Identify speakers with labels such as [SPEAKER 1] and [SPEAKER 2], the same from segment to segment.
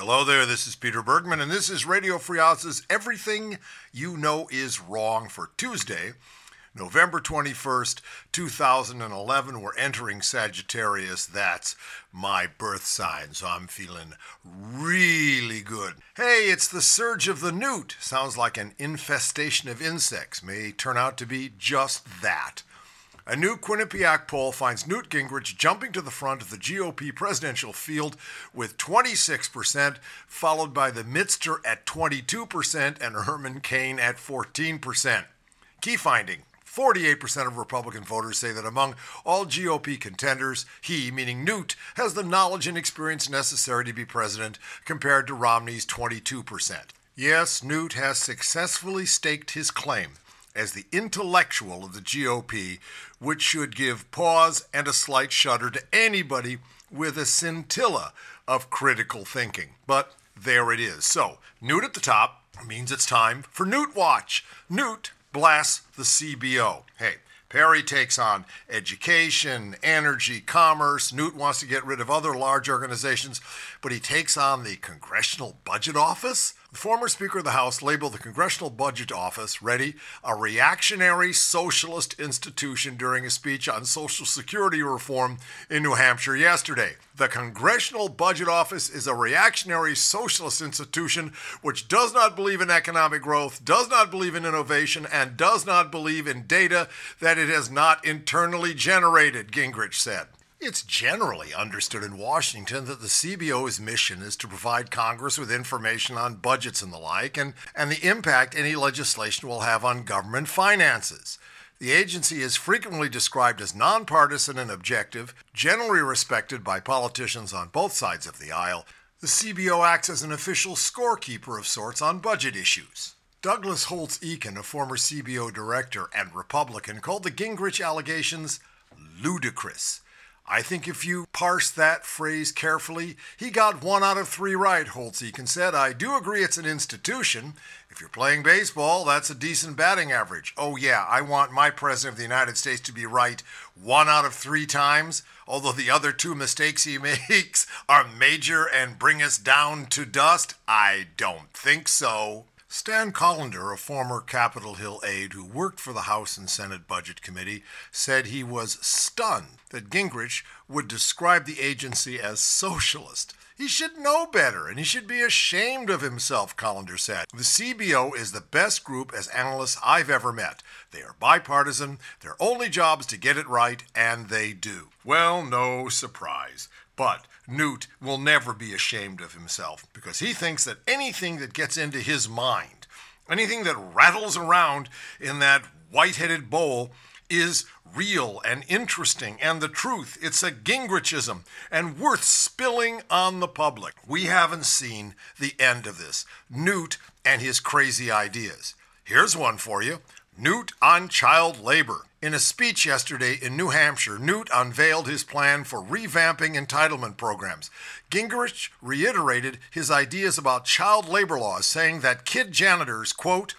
[SPEAKER 1] Hello there, this is Peter Bergman, and this is Radio Free Everything You Know Is Wrong for Tuesday, November 21st, 2011. We're entering Sagittarius. That's my birth sign, so I'm feeling really good. Hey, it's the surge of the newt. Sounds like an infestation of insects. May turn out to be just that. A new Quinnipiac poll finds Newt Gingrich jumping to the front of the GOP presidential field with 26%, followed by the Mittster at 22% and Herman Cain at 14%. Key finding 48% of Republican voters say that among all GOP contenders, he, meaning Newt, has the knowledge and experience necessary to be president, compared to Romney's 22%. Yes, Newt has successfully staked his claim as the intellectual of the GOP, which should give pause and a slight shudder to anybody with a scintilla of critical thinking. But there it is. So, Newt at the top means it's time for Newt Watch. Newt blasts the CBO. Hey, Perry takes on education, energy, commerce. Newt wants to get rid of other large organizations, but he takes on the Congressional Budget Office. The former Speaker of the House labeled the Congressional Budget Office, ready, a reactionary socialist institution during a speech on Social Security reform in New Hampshire yesterday. The Congressional Budget Office is a reactionary socialist institution which does not believe in economic growth, does not believe in innovation, and does not believe in data that it has not internally generated, Gingrich said. It's generally understood in Washington that the CBO's mission is to provide Congress with information on budgets and the like, and, and the impact any legislation will have on government finances. The agency is frequently described as nonpartisan and objective, generally respected by politicians on both sides of the aisle. The CBO acts as an official scorekeeper of sorts on budget issues. Douglas Holtz Eakin, a former CBO director and Republican, called the Gingrich allegations ludicrous. I think if you parse that phrase carefully, he got one out of three right, Holtz Eakin said. I do agree it's an institution. If you're playing baseball, that's a decent batting average. Oh, yeah, I want my President of the United States to be right one out of three times, although the other two mistakes he makes are major and bring us down to dust. I don't think so. Stan Collender, a former Capitol Hill aide who worked for the House and Senate Budget Committee, said he was stunned that Gingrich would describe the agency as socialist. He should know better and he should be ashamed of himself, Collender said. The CBO is the best group as analysts I've ever met. They are bipartisan, their only job is to get it right, and they do. Well, no surprise. But Newt will never be ashamed of himself because he thinks that anything that gets into his mind, anything that rattles around in that white headed bowl, is real and interesting and the truth. It's a Gingrichism and worth spilling on the public. We haven't seen the end of this. Newt and his crazy ideas. Here's one for you Newt on child labor. In a speech yesterday in New Hampshire, Newt unveiled his plan for revamping entitlement programs. Gingrich reiterated his ideas about child labor laws, saying that kid janitors, quote,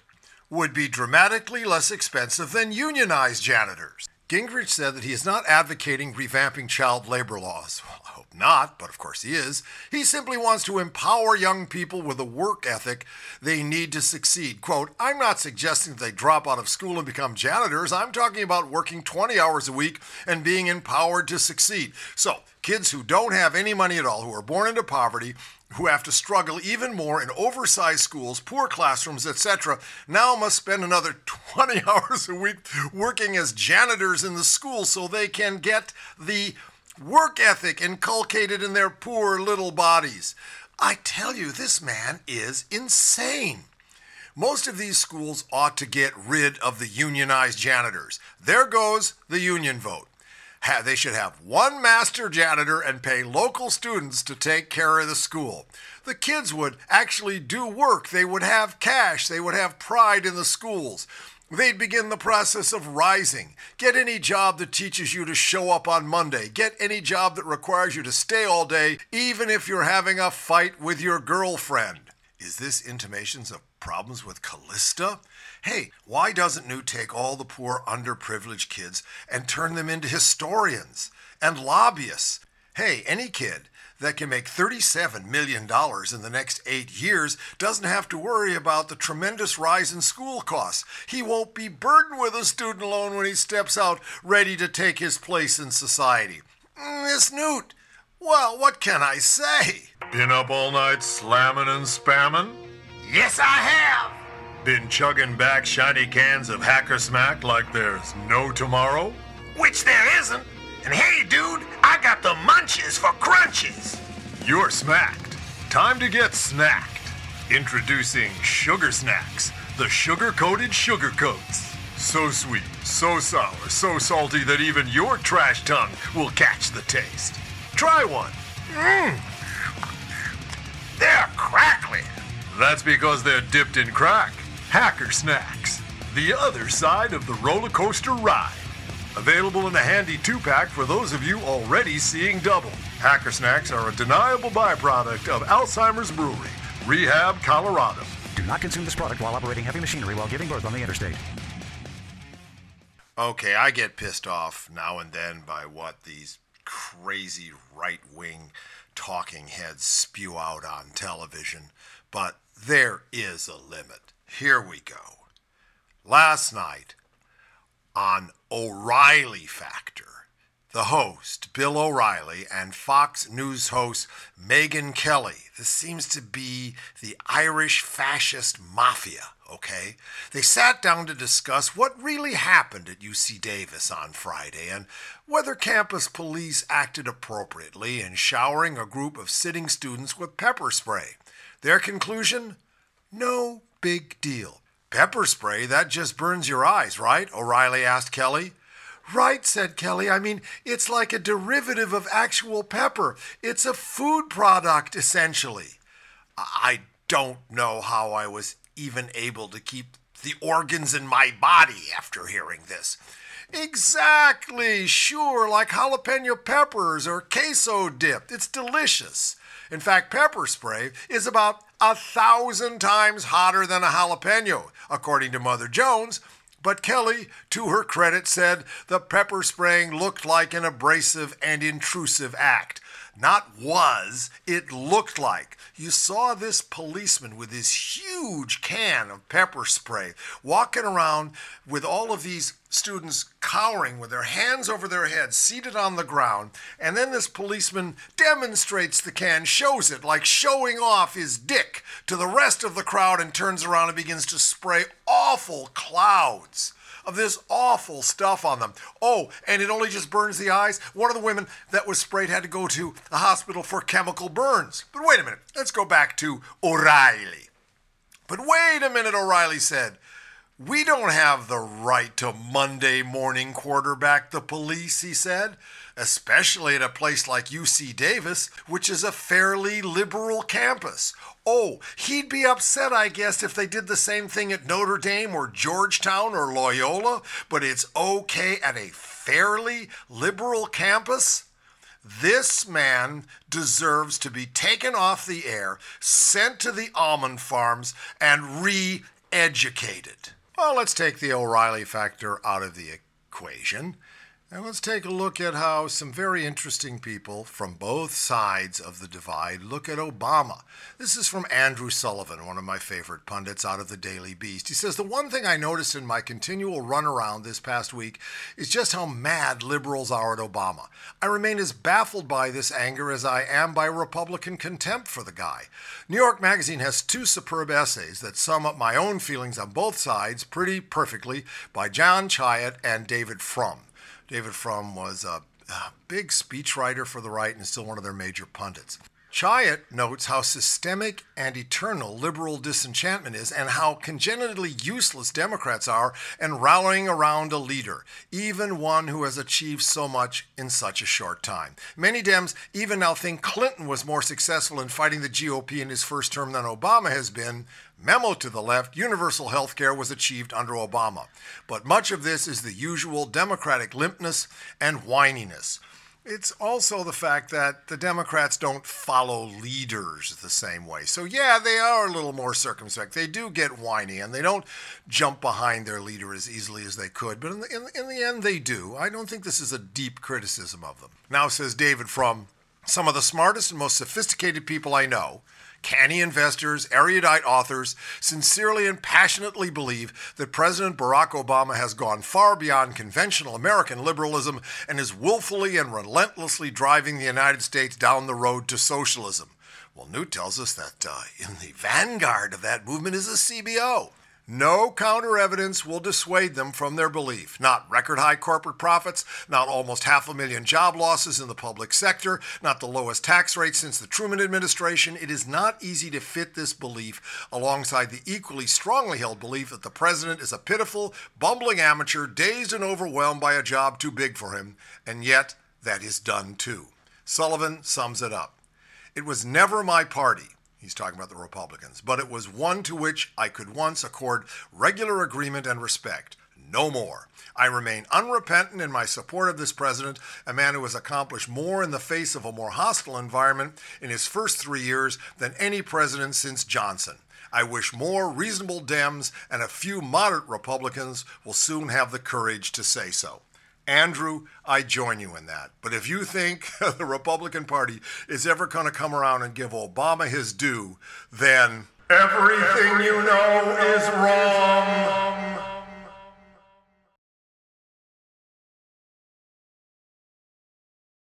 [SPEAKER 1] would be dramatically less expensive than unionized janitors. Gingrich said that he is not advocating revamping child labor laws. Well, I hope not, but of course he is. He simply wants to empower young people with a work ethic they need to succeed. Quote, I'm not suggesting that they drop out of school and become janitors. I'm talking about working 20 hours a week and being empowered to succeed. So, kids who don't have any money at all, who are born into poverty, who have to struggle even more in oversized schools, poor classrooms, etc., now must spend another 20 hours a week working as janitors in the school so they can get the work ethic inculcated in their poor little bodies. I tell you, this man is insane. Most of these schools ought to get rid of the unionized janitors. There goes the union vote they should have one master janitor and pay local students to take care of the school. The kids would actually do work. They would have cash. They would have pride in the schools. They'd begin the process of rising. Get any job that teaches you to show up on Monday. Get any job that requires you to stay all day, even if you're having a fight with your girlfriend. Is this intimations of problems with Callista? Hey, why doesn't Newt take all the poor underprivileged kids and turn them into historians and lobbyists? Hey, any kid that can make $37 million in the next eight years doesn't have to worry about the tremendous rise in school costs. He won't be burdened with a student loan when he steps out ready to take his place in society. Mm, Miss Newt, well, what can I say?
[SPEAKER 2] Been up all night slamming and spamming?
[SPEAKER 1] Yes, I have.
[SPEAKER 2] Been chugging back shiny cans of Hacker Smack like there's no tomorrow?
[SPEAKER 1] Which there isn't. And hey, dude, I got the munches for crunches.
[SPEAKER 2] You're smacked. Time to get snacked. Introducing Sugar Snacks, the sugar coated sugar coats. So sweet, so sour, so salty that even your trash tongue will catch the taste. Try one.
[SPEAKER 1] Mmm. They're crackly.
[SPEAKER 2] That's because they're dipped in crack. Hacker Snacks, the other side of the roller coaster ride. Available in a handy two pack for those of you already seeing double. Hacker Snacks are a deniable byproduct of Alzheimer's Brewery, Rehab, Colorado.
[SPEAKER 3] Do not consume this product while operating heavy machinery while giving birth on the interstate.
[SPEAKER 1] Okay, I get pissed off now and then by what these crazy right wing talking heads spew out on television, but there is a limit. Here we go. Last night on O'Reilly Factor, the host, Bill O'Reilly, and Fox News host Megyn Kelly. This seems to be the Irish fascist mafia, okay? They sat down to discuss what really happened at UC Davis on Friday and whether campus police acted appropriately in showering a group of sitting students with pepper spray. Their conclusion? No big deal. Pepper spray, that just burns your eyes, right? O'Reilly asked Kelly. Right, said Kelly. I mean, it's like a derivative of actual pepper. It's a food product, essentially. I don't know how I was even able to keep the organs in my body after hearing this. Exactly, sure, like jalapeno peppers or queso dip. It's delicious. In fact, pepper spray is about a thousand times hotter than a jalapeno, according to Mother Jones. But Kelly, to her credit, said the pepper spraying looked like an abrasive and intrusive act. Not was, it looked like. You saw this policeman with this huge can of pepper spray walking around with all of these students cowering with their hands over their heads, seated on the ground. And then this policeman demonstrates the can, shows it, like showing off his dick to the rest of the crowd, and turns around and begins to spray awful clouds of this awful stuff on them. Oh, and it only just burns the eyes. One of the women that was sprayed had to go to a hospital for chemical burns. But wait a minute, let's go back to O'Reilly. But wait a minute, O'Reilly said. We don't have the right to Monday morning quarterback the police, he said, especially at a place like UC Davis, which is a fairly liberal campus. Oh, he'd be upset, I guess, if they did the same thing at Notre Dame or Georgetown or Loyola, but it's okay at a fairly liberal campus? This man deserves to be taken off the air, sent to the almond farms, and re educated. Well, let's take the O'Reilly factor out of the equation. And let's take a look at how some very interesting people from both sides of the divide look at Obama. This is from Andrew Sullivan, one of my favorite pundits out of the Daily Beast. He says The one thing I noticed in my continual run around this past week is just how mad liberals are at Obama. I remain as baffled by this anger as I am by Republican contempt for the guy. New York Magazine has two superb essays that sum up my own feelings on both sides pretty perfectly by John Chait and David Frum. David Frum was a, big speechwriter for the right and still one of their major pundits. Chait notes how systemic and eternal liberal disenchantment is and how congenitally useless Democrats are in rallying around a leader, even one who has achieved so much in such a short time. Many Dems even now think Clinton was more successful in fighting the GOP in his first term than Obama has been. Memo to the left universal health care was achieved under Obama. But much of this is the usual Democratic limpness and whininess. It's also the fact that the Democrats don't follow leaders the same way. So, yeah, they are a little more circumspect. They do get whiny and they don't jump behind their leader as easily as they could. But in the, in, in the end, they do. I don't think this is a deep criticism of them. Now, says David Frum Some of the smartest and most sophisticated people I know, canny investors, erudite authors, sincerely and passionately believe that President Barack Obama has gone far beyond conventional American liberalism and is willfully and relentlessly driving the United States down the road to socialism. Well, Newt tells us that uh, in the vanguard of that movement is the CBO. No counter evidence will dissuade them from their belief. Not record high corporate profits, not almost half a million job losses in the public sector, not the lowest tax rate since the Truman administration. It is not easy to fit this belief alongside the equally strongly held belief that the president is a pitiful, bumbling amateur, dazed and overwhelmed by a job too big for him, and yet that is done too. Sullivan sums it up. It was never my party He's talking about the Republicans. But it was one to which I could once accord regular agreement and respect. No more. I remain unrepentant in my support of this president, a man who has accomplished more in the face of a more hostile environment in his first three years than any president since Johnson. I wish more reasonable Dems and a few moderate Republicans will soon have the courage to say so. Andrew, I join you in that. But if you think the Republican Party is ever going to come around and give Obama his due, then everything you know is wrong.